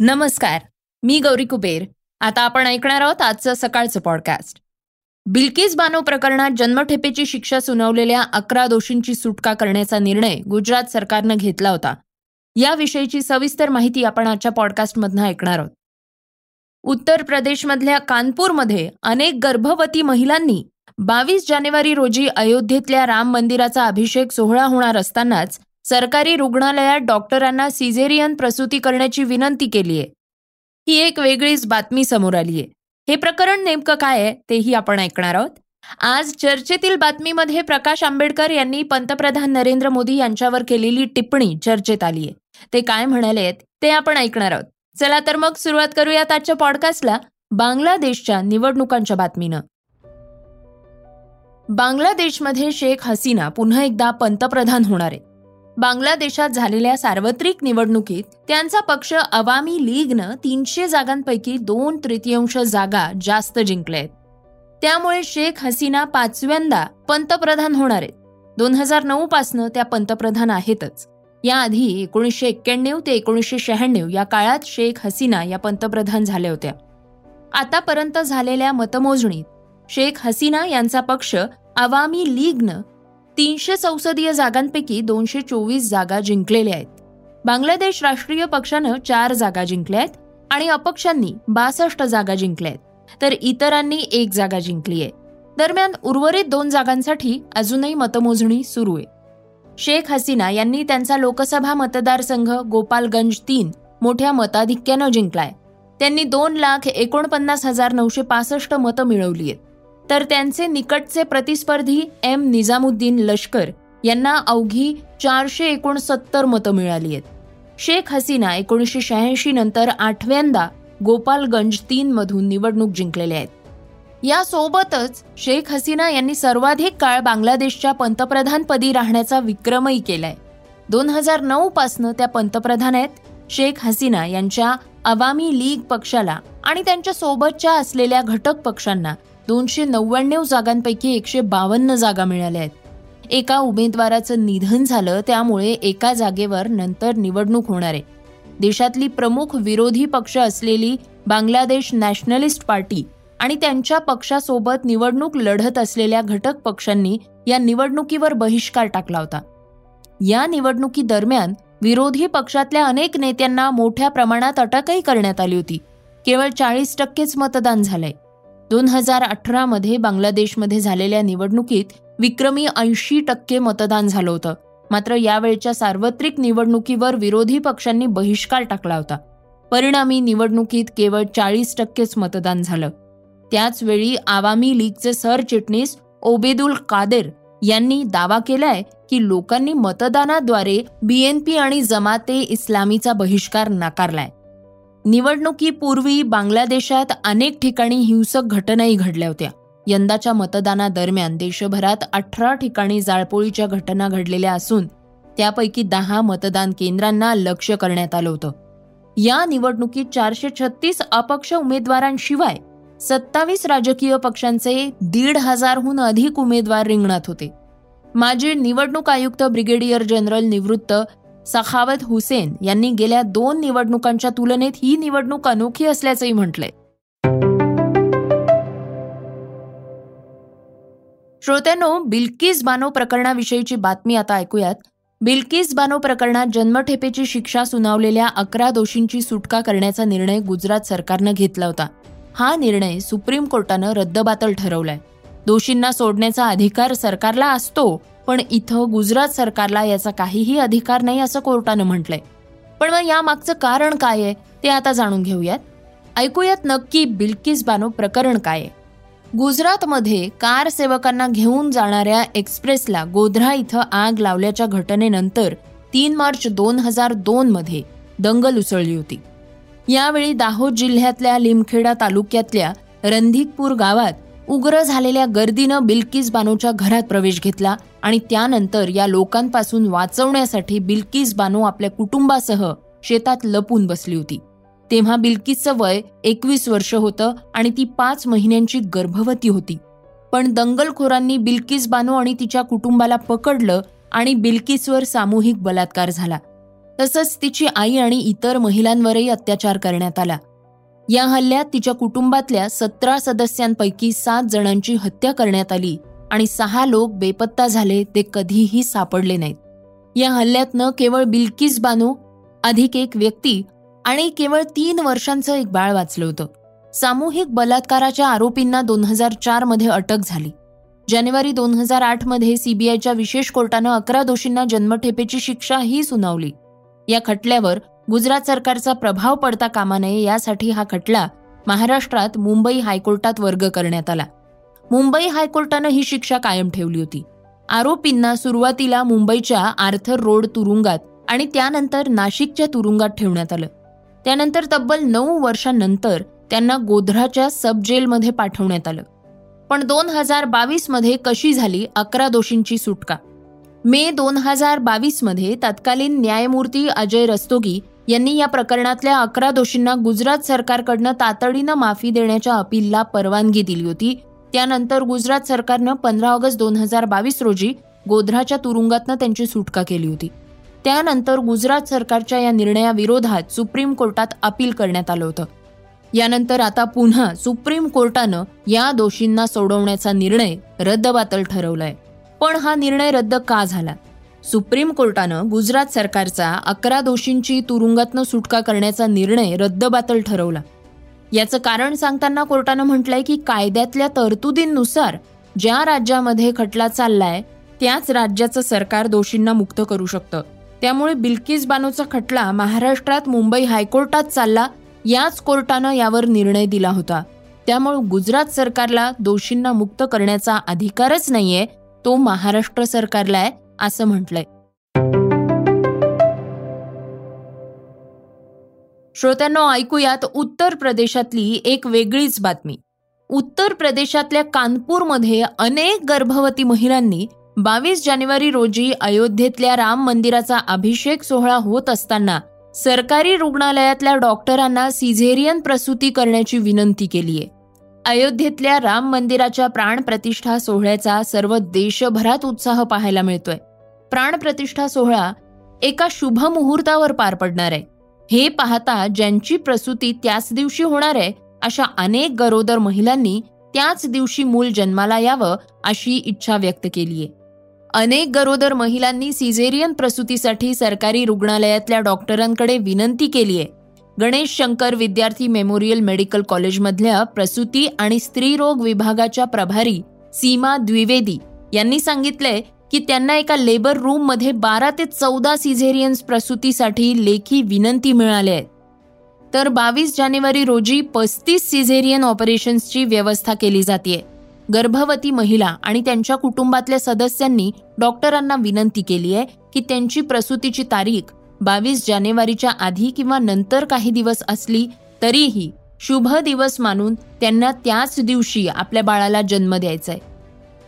नमस्कार मी गौरी कुबेर. आता आपण ऐकणार आहोत आजचं सकाळचं पॉडकास्ट बिल्किस बानो प्रकरणात जन्मठेपेची शिक्षा सुनावलेल्या अकरा दोषींची सुटका करण्याचा निर्णय गुजरात सरकारनं घेतला होता. याविषयीची सविस्तर माहिती आपण आजच्या पॉडकास्टमधनं ऐकणार आहोत. उत्तर प्रदेशमधल्या कानपूरमध्ये अनेक गर्भवती महिलांनी बावीस जानेवारी रोजी अयोध्येतल्या राम मंदिराचा अभिषेक सोहळा होणार असतानाच सरकारी रुग्णालयात डॉक्टरांना सिझेरियन प्रसूती करण्याची विनंती केली आहे. ही एक वेगळीच बातमी समोर आली आहे. हे प्रकरण नेमकं काय आहे तेही आपण ऐकणार आहोत. आज चर्चेतील बातमीमध्ये प्रकाश आंबेडकर यांनी पंतप्रधान नरेंद्र मोदी यांच्यावर केलेली टिप्पणी चर्चेत आली आहे. ते काय म्हणाले आहेत ते आपण ऐकणार आहोत. चला तर मग सुरुवात करूयात आजच्या पॉडकास्टला बांगलादेशच्या निवडणुकांच्या बातमीनं. बांगलादेशमध्ये शेख हसीना पुन्हा एकदा पंतप्रधान होणार आहे बांगलादेशात झालेल्या सार्वत्रिक निवडणुकीत त्यांचा पक्ष अवामी लीगनं तीनशे जागांपैकी दोन तृतीयांश जागा जास्त जिंकल्या आहेत त्यामुळे शेख हसीना पाचव्यांदा पंतप्रधान होणार आहेत. दोन हजार नऊ पासनं त्या पंतप्रधान आहेतच. याआधी एकोणीसशे एक्क्याण्णव ते एकोणीसशे शहाण्णव या काळात शेख हसीना या पंतप्रधान झाल्या होत्या. आतापर्यंत झालेल्या मतमोजणीत शेख हसीना यांचा पक्ष अवामी लीगनं तीनशे संसदीय जागांपैकी दोनशे चोवीस जागा जिंकलेल्या आहेत. बांगलादेश राष्ट्रीय पक्षानं चार जागा जिंकल्या आहेत आणि अपक्षांनी बासष्ट जागा जिंकल्या आहेत. तर इतरांनी एक जागा जिंकली आहे. दरम्यान उर्वरित दोन जागांसाठी अजूनही मतमोजणी सुरू आहे. शेख हसीना यांनी त्यांचा लोकसभा मतदारसंघ गोपालगंज तीन मोठ्या मताधिक्यानं जिंकलाय. त्यांनी दोन लाख एकोणपन्नास हजार नऊशे पासष्ट मतं मिळवली आहेत. तर त्यांचे निकटचे प्रतिस्पर्धी एम. निजामुद्दीन लष्कर यांना अवघी चारशे एकोणसत्तर मतं मिळाली आहेत. शेख हसीना एकोणीसशे शहाऐंशी नंतर आठव्यांदा गोपालगंज तीन मधून निवडणूक जिंकलेल्या आहेत. यासोबतच शेख हसीना यांनी सर्वाधिक काळ बांगलादेशच्या पंतप्रधानपदी राहण्याचा विक्रमही केलाय. दोन हजार नऊ पासनं त्या पंतप्रधान आहेत शेख हसीना यांच्या अवामी लीग पक्षाला आणि त्यांच्या सोबतच्या असलेल्या घटक पक्षांना. दोनशे नव्याण्णव जागांपैकी एकशे बावन्न जागा मिळाल्या आहेत. एका उमेदवाराचं निधन झालं त्यामुळे एका जागेवर नंतर निवडणूक होणार आहे. देशातली प्रमुख विरोधी पक्ष असलेली बांगलादेश नॅशनलिस्ट पार्टी आणि त्यांच्या पक्षासोबत निवडणूक लढत असलेल्या घटक पक्षांनी या निवडणुकीवर बहिष्कार टाकला होता. या निवडणुकीदरम्यान विरोधी पक्षातल्या अनेक नेत्यांना मोठ्या प्रमाणात अटकही करण्यात आली होती. केवळ चाळीस टक्केच मतदान झालंय. दोन हजार अठरामध्ये बांगलादेशमध्ये झालेल्या निवडणुकीत विक्रमी ऐंशी टक्के मतदान झालं होतं. मात्र यावेळच्या सार्वत्रिक निवडणुकीवर विरोधी पक्षांनी बहिष्कार टाकला होता. परिणामी निवडणुकीत केवळ चाळीस टक्केच मतदान झालं. त्याचवेळी आवामी लीगचे सरचिटणीस ओबेदुल कादेर यांनी दावा केलाय की लोकांनी मतदानाद्वारे बीएनपी आणि जमाते इस्लामीचा बहिष्कार नाकारलाय. निवडणुकीपूर्वी बांगलादेशात अनेक ठिकाणी हिंसक घटनाही घडल्या होत्या. यंदाच्या मतदानादरम्यान देशभरात अठरा ठिकाणी जाळपोळीच्या घटना घडलेल्या असून त्यापैकी दहा मतदान केंद्रांना लक्ष करण्यात आलं होतं. या निवडणुकीत चारशे छत्तीस अपक्ष उमेदवारांशिवाय सत्तावीस राजकीय पक्षांचे दीड हजारहून अधिक उमेदवार रिंगणात होते. माजी निवडणूक आयुक्त ब्रिगेडियर जनरल निवृत्त सखावत हुसेन यांनी गेल्या दोन निवडणुकांच्या तुलनेत ही निवडणूक अनोखी असल्याचंही म्हटलंय. श्रोत्यानो बिल्किस बानो प्रकरणाविषयीची बातमी आता ऐकूयात. बिल्किस बानो प्रकरणात जन्मठेपेची शिक्षा सुनावलेल्या अकरा दोषींची सुटका करण्याचा निर्णय गुजरात सरकारनं घेतला होता. हा निर्णय सुप्रीम कोर्टानं रद्दबातल ठरवलाय. दोषींना सोडण्याचा अधिकार सरकारला असतो पण इथं गुजरात सरकारला याचा काहीही अधिकार नाही असं कोर्टानं म्हटलंय. पण मग यामागचं कारण काय आहे ते आता जाणून घेऊयात. ऐकूयात नक्की बिल्किस बानो प्रकरण काय आहे. गुजरातमध्ये कार सेवकांना घेऊन जाणाऱ्या एक्सप्रेसला गोध्रा इथं आग लावल्याच्या घटनेनंतर तीन मार्च दोन हजार दोन मध्ये दंगल उसळली होती. यावेळी दाहोद जिल्ह्यातल्या लिमखेडा तालुक्यातल्या रंधिकपूर गावात उग्र झालेल्या गर्दीनं बिल्किस बानोच्या घरात प्रवेश घेतला आणि त्यानंतर या लोकांपासून वाचवण्यासाठी बिल्किस बानो आपल्या कुटुंबासह शेतात लपून बसली होती. तेव्हा बिल्किसचं वय एकवीस वर्ष होतं आणि ती पाच महिन्यांची गर्भवती होती. पण दंगलखोरांनी बिल्किस बानो आणि तिच्या कुटुंबाला पकडलं आणि बिल्किसवर सामूहिक बलात्कार झाला. तसंच तिची आई आणि इतर महिलांवरही अत्याचार करण्यात आला. या हल्ल्यात तिच्या कुटुंबातल्या सतरा सदस्यांपैकी सात जणांची हत्या करण्यात आली आणि सहा लोक बेपत्ता झाले ते कधीही सापडले नाहीत. या हल्ल्यातनं केवळ बिल्किस बानो अधिक एक व्यक्ती आणि केवळ तीन वर्षांचं एक बाळ वाचलं होतं. सामूहिक बलात्काराच्या आरोपींना दोन हजार चारमध्ये अटक झाली. जानेवारी दोन हजार आठमध्ये सीबीआयच्या विशेष कोर्टानं अकरा दोषींना जन्मठेपेची शिक्षाही सुनावली. या खटल्यावर गुजरात सरकारचा प्रभाव पडता कामा नये यासाठी हा खटला महाराष्ट्रात मुंबई हायकोर्टात वर्ग करण्यात आला. मुंबई हायकोर्टानं ही शिक्षा कायम ठेवली होती. आरोपींना सुरुवातीला मुंबईच्या आर्थर रोड तुरुंगात आणि त्यानंतर नाशिकच्या तुरुंगात ठेवण्यात आलं. त्यानंतर तब्बल नऊ वर्षांनंतर त्यांना गोध्राच्या सब जेलमध्ये पाठवण्यात आलं. पण दोन हजार बावीसमध्ये कशी झाली अकरा दोषींची सुटका? मे दोन हजार बावीसमध्ये तत्कालीन न्यायमूर्ती अजय रस्तोगी यांनी या प्रकरणातल्या अकरा दोषींना गुजरात सरकारकडनं तातडीनं माफी देण्याच्या अपीलला परवानगी दिली होती. त्यानंतर गुजरात सरकारनं पंधरा ऑगस्ट दोन हजार बावीस रोजी गोध्राच्या तुरुंगातनं त्यांची सुटका केली होती. त्यानंतर गुजरात सरकारच्या या निर्णयाविरोधात सुप्रीम कोर्टात अपील करण्यात आलं होतं. यानंतर आता पुन्हा सुप्रीम कोर्टानं या दोषींना सोडवण्याचा निर्णय रद्दबातल ठरवलाय. पण हा निर्णय रद्द का झाला? सुप्रीम कोर्टानं गुजरात सरकारचा अकरा दोषींची तुरुंगातनं सुटका करण्याचा निर्णय रद्दबातल ठरवला. याचं कारण सांगताना कोर्टानं म्हटलंय की कायद्यातल्या तरतुदींनुसार ज्या राज्यामध्ये खटला चाललाय त्याच राज्याचं सरकार दोषींना मुक्त करू शकतं. त्यामुळे बिल्किस बानोचा खटला महाराष्ट्रात मुंबई हायकोर्टात चालला याच कोर्टानं यावर निर्णय दिला होता. त्यामुळे गुजरात सरकारला दोषींना मुक्त करण्याचा अधिकारच नाहीये तो महाराष्ट्र सरकारला आहे. असं म्हटलंय. श्रोत्यांना ऐकूयात उत्तर प्रदेशातली एक वेगळीच बातमी. उत्तर प्रदेशातल्या कानपूरमध्ये अनेक गर्भवती महिलांनी बावीस जानेवारी रोजी अयोध्येतल्या राम मंदिराचा अभिषेक सोहळा होत असताना सरकारी रुग्णालयातल्या डॉक्टरांना सिझेरियन प्रसूती करण्याची विनंती केलीये. अयोध्येतल्या राम मंदिराच्या प्राणप्रतिष्ठा सोहळ्याचा सर्व देशभरात उत्साह पाहायला मिळतोय. प्राणप्रतिष्ठा सोहळा एका शुभ मुहूर्तावर पार पडणार आहे. हे पाहता ज्यांची प्रसूती त्याच दिवशी होणार आहे अशा अनेक गरोदर महिलांनी त्याच दिवशी मूल जन्माला यावं अशी इच्छा व्यक्त केलीय. अनेक गरोदर महिलांनी सिझेरियन प्रसूतीसाठी सरकारी रुग्णालयातल्या डॉक्टरांकडे विनंती केलीय. गणेश शंकर विद्यार्थी मेमोरियल मेडिकल कॉलेजमधल्या प्रसूती आणि स्त्रीरोग विभागाच्या प्रभारी सीमा द्विवेदी यांनी सांगितलंय की त्यांना एका लेबर रूममध्ये बारा ते चौदा सिझेरियन्स प्रसूतीसाठी लेखी विनंती मिळाल्या आहेत. तर बावीस जानेवारी रोजी पस्तीस सिझेरियन ऑपरेशन्सची व्यवस्था केली जाते. गर्भवती महिला आणि त्यांच्या कुटुंबातल्या सदस्यांनी डॉक्टरांना विनंती केली आहे की त्यांची प्रसूतीची तारीख बावीस जानेवारीच्या आधी किंवा नंतर काही दिवस असली तरीही शुभ दिवस मानून त्यांना त्याच दिवशी आपल्या बाळाला जन्म द्यायचा आहे.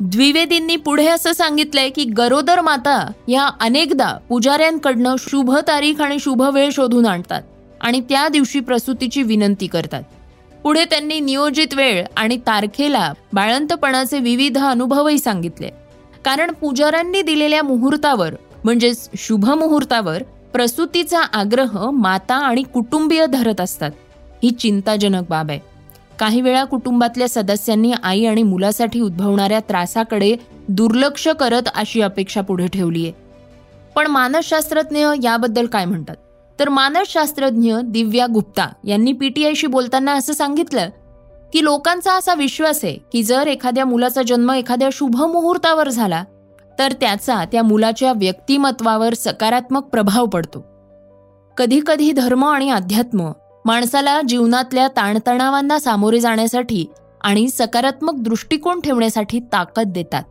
द्विवेदींनी पुढे असं सांगितलंय की गरोदर माता या अनेकदा पुजाऱ्यांकडनं शुभ तारीख आणि शुभ वेळ शोधून आणतात आणि त्या दिवशी प्रसूतीची विनंती करतात. पुढे त्यांनी नियोजित वेळ आणि तारखेला बाळंतपणाचे विविध अनुभवही सांगितले. कारण पुजाऱ्यांनी दिलेल्या मुहूर्तावर म्हणजेच शुभ मुहूर्तावर प्रसूतीचा आग्रह माता आणि कुटुंबीय धरत असतात. ही चिंताजनक बाब आहे. काही वेळा कुटुंबातल्या सदस्यांनी आई आणि मुलासाठी उद्भवणाऱ्या त्रासाकडे दुर्लक्ष करत अशी अपेक्षा पुढे ठेवली आहे. पण मानसशास्त्रज्ञ याबद्दल काय म्हणतात? तर मानसशास्त्रज्ञ दिव्या गुप्ता यांनी पीटीआयशी बोलताना असं सांगितलं की लोकांचा असा विश्वास आहे की जर एखाद्या मुलाचा जन्म एखाद्या शुभ मुहूर्तावर झाला तर त्याचा त्या मुलाच्या व्यक्तिमत्वावर सकारात्मक प्रभाव पडतो. कधीकधी धर्म आणि अध्यात्म माणसाला जीवनातल्या ताणतणावांना सामोरे जाण्यासाठी आणि सकारात्मक दृष्टिकोन ठेवण्यासाठी ताकद देतात.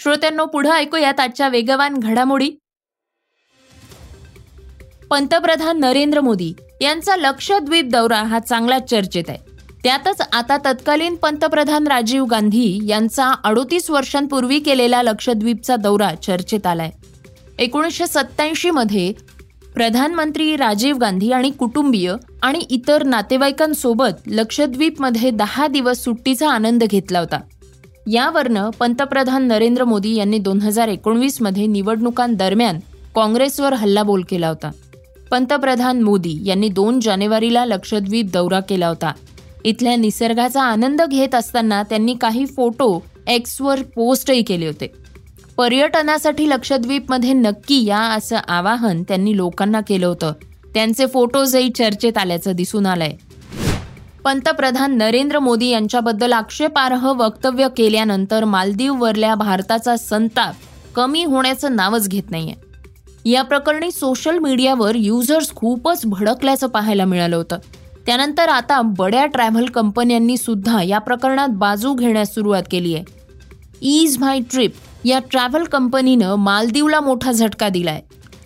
श्रोत्यांनो पुढे ऐकूयात आजच्या वेगवान घडामोडी. पंतप्रधान नरेंद्र मोदी यांचा लक्षद्वीप दौरा हा चांगला चर्चेत आहे. त्यातच आता तत्कालीन पंतप्रधान राजीव गांधी यांचा अडोतीस वर्षांपूर्वी केलेला लक्षद्वीपचा दौरा चर्चेत आलाय. एकोणीसशे सत्त्याऐंशीमध्ये प्रधानमंत्री राजीव गांधी आणि कुटुंबीय आणि इतर नातेवाईकांसोबत लक्षद्वीपमध्ये दहा दिवस सुट्टीचा आनंद घेतला होता. यावरनं पंतप्रधान नरेंद्र मोदी यांनी दोन हजार एकोणवीसमध्ये निवडणुकांदरम्यान काँग्रेसवर हल्लाबोल केला होता. पंतप्रधान मोदी यांनी दोन जानेवारीला लक्षद्वीप दौरा केला होता. इथल्या निसर्गाचा आनंद घेत असताना त्यांनी काही फोटो एक्सवर पोस्टही केले होते. पर्यटनासाठी लक्षद्वीपमध्ये नक्की या असं आवाहन त्यांनी लोकांना केलं होतं. त्यांचे फोटोजही चर्चेत आल्याचं दिसून आलंय. पंतप्रधान नरेंद्र मोदी यांच्याबद्दल आक्षेपार्ह वक्तव्य केल्यानंतर मालदीववरल्या भारताचा संताप कमी होण्याचं नावच घेत नाहीये. या प्रकरणी सोशल मीडियावर युजर्स खूपच भडकल्याचं पाहायला मिळालं होतं. त्यानंतर आता बड्या ट्रॅव्हल कंपन्यांनी सुद्धा या प्रकरणात बाजू घेण्यास सुरुवात केली आहे ईज माय ट्रिप या ट्रॅव्हल कंपनीनं मालदीवला मोठा झटका दिलाय.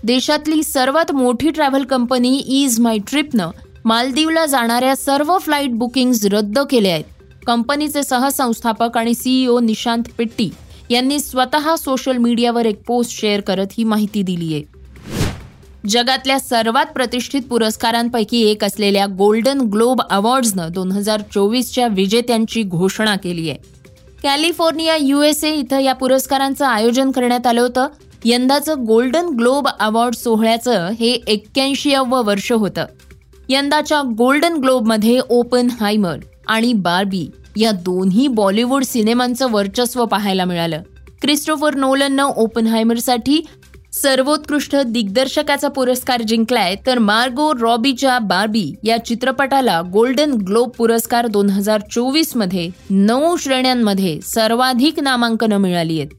देशातली सर्वात मोठी ट्रॅव्हल कंपनी ईज माय ट्रिपनं मालदीवला जाणाऱ्या सर्व फ्लाईट बुकिंग्ज रद्द केल्या आहेत. कंपनीचे सहसंस्थापक आणि सीईओ निशांत पिट्टी यांनी स्वतः सोशल मीडियावर एक पोस्ट शेअर करत ही माहिती दिली आहे. जगातल्या सर्वात प्रतिष्ठित पुरस्कारांपैकी एक असलेल्या गोल्डन ग्लोब अवॉर्ड्सनं दोन हजार चोवीसच्या विजेत्यांची घोषणा केली आहे. कॅलिफोर्निया युएसए इथं या पुरस्कारांचं आयोजन करण्यात आलं होतं. यंदाचं गोल्डन ग्लोब अवॉर्ड सोहळ्याचं हे एक्क्याऐंशीवं वर्ष होतं. यंदाच्या गोल्डन ग्लोबमध्ये ओपन हायमर आणि बार्बी या दोन्ही बॉलिवूड सिनेमांचं वर्चस्व पाहायला मिळालं. क्रिस्टोफर नोलननं ओपन हायमरसाठी सर्वोत्कृष्ट दिग्दर्शकाचा पुरस्कार जिंकलाय तर मार्गो रॉबीच्या बार्बी या चित्रपटाला गोल्डन ग्लोब पुरस्कार दोन हजार चोवीसमध्ये नऊ श्रेण्यांमध्ये सर्वाधिक नामांकनं मिळाली आहेत.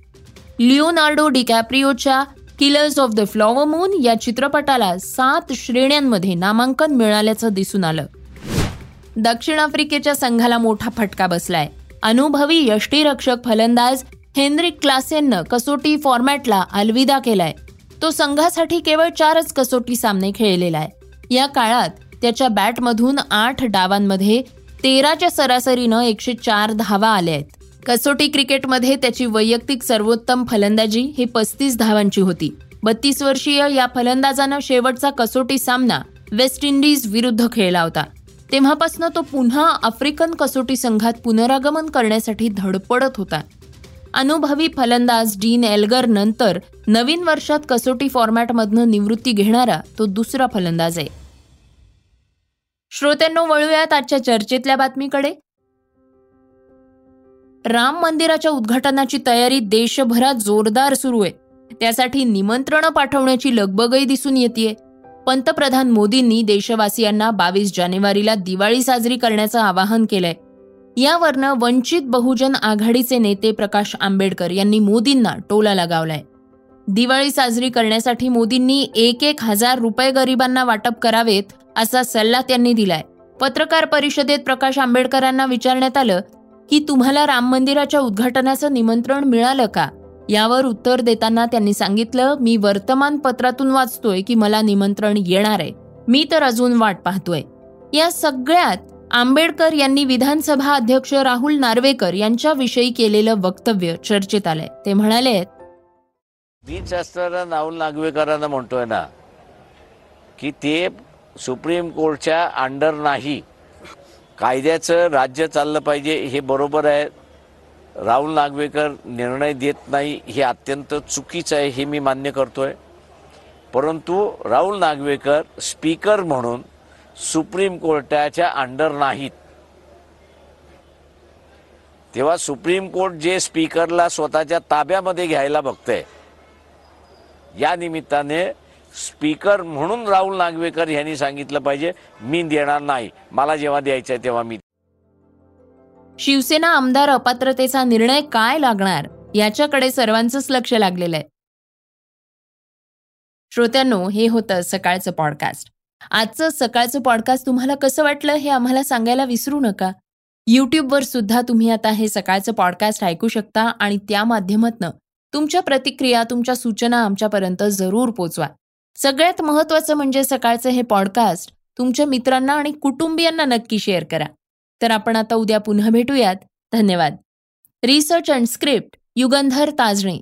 Leonardo डिकॅप्रिओच्या killers of the flower moon या चित्रपटाला सात श्रेण्यांमध्ये नामांकन मिळाल्याचं दिसून आलं. दक्षिण आफ्रिकेच्या संघाला मोठा फटका बसलाय. अनुभवी यष्टीरक्षक फलंदाज हेनरिक क्लासेननं कसोटी फॉर्मॅटला अलविदा केलाय. तो संघासाठी केवळ चारच कसोटी सामने खेळलेला आहे. या काळात त्याच्या बॅटमधून आठ डावांमध्ये तेराच्या सरासरीनं एकशे चार धावा आल्या आहेत. कसोटी क्रिकेटमध्ये त्याची वैयक्तिक सर्वोत्तम फलंदाजी ही पस्तीस धावांची होती. बत्तीस वर्षीय या फलंदाजानं शेवटचा कसोटी सामना वेस्ट इंडिज विरुद्ध खेळला होता. तेव्हापासून तो पुन्हा आफ्रिकन कसोटी संघात पुनरागमन करण्यासाठी धडपडत होता. अनुभवी फलंदाज डीन एल्गर नंतर नवीन वर्षात कसोटी फॉर्मॅटमधनं निवृत्ती घेणारा तो दुसरा फलंदाज आहे. श्रोत्यांनो वळूयात आजच्या चर्चेतल्या बातमीकडे. राम मंदिराच्या उद्घाटनाची तयारी देशभरात जोरदार सुरू आहे. त्यासाठी निमंत्रणं पाठवण्याची लगबगही दिसून येते पंतप्रधान मोदींनी देशवासियांना बावीस जानेवारीला दिवाळी साजरी करण्याचं आवाहन केलंय. यावरनं वंचित बहुजन आघाडीचे नेते प्रकाश आंबेडकर यांनी मोदींना टोला लगावलाय. दिवाळी साजरी करण्यासाठी मोदींनी एक एक हजार रुपये गरिबांना वाटप करावेत असा सल्ला त्यांनी दिलाय. पत्रकार परिषदेत प्रकाश आंबेडकरांना विचारण्यात आलं की तुम्हाला राम मंदिराच्या उद्घाटनाचं निमंत्रण मिळालं का? यावर उत्तर देताना त्यांनी सांगितलं मी वर्तमानपत्रातून वाचतोय की मला निमंत्रण येणार आहे. मी तर अजून वाट पाहतोय. या सगळ्यात आंबेडकर यांनी विधानसभा अध्यक्ष राहुल नार्वेकर यांच्याविषयी केलेलं वक्तव्य चर्चेत आलंय. ते म्हणाले मी असताना राहुल नागवेकरांना म्हणतोय ना की ते सुप्रीम कोर्टच्या अंडर नाही. कायद्याचं राज्य चाललं पाहिजे हे बरोबर आहे. राहुल नागवेकर निर्णय देत नाही हे अत्यंत चुकीचं आहे हे मी मान्य करतोय. परंतु राहुल नागवेकर स्पीकर म्हणून सुप्रीम कोर्टाच्या अंडर नाहीत. तेव्हा सुप्रीम कोर्ट जे स्पीकरला स्वतःच्या ताब्यामध्ये घ्यायला बघतंय या निमित्ताने स्पीकर म्हणून राहुल नागवेकर यांनी सांगितलं पाहिजे मी देणार नाही. मला जेव्हा द्यायचंय तेव्हा मी शिवसेना आमदार अपात्रतेचा निर्णय काय लागणार? याच्याकडे सर्वांचंच लक्ष लागलेलं आहे. श्रोत्यांनो हे होतं सकाळचं पॉडकास्ट आजचं सकाळचं पॉडकास्ट तुम्हाला कसं वाटलं हे आम्हाला सांगायला विसरू नका. यूट्यूबवर सुद्धा तुम्ही आता हे सकाळचं पॉडकास्ट ऐकू शकता आणि त्या माध्यमातनं तुमच्या प्रतिक्रिया तुमच्या सूचना आमच्यापर्यंत जरूर पोचवा. सगळ्यात महत्वाचं म्हणजे सकाळचं हे पॉडकास्ट तुमच्या मित्रांना आणि कुटुंबियांना नक्की शेअर करा. तर आपण आता उद्या पुन्हा भेटूयात. धन्यवाद. Research and script Yugandhar Tajane.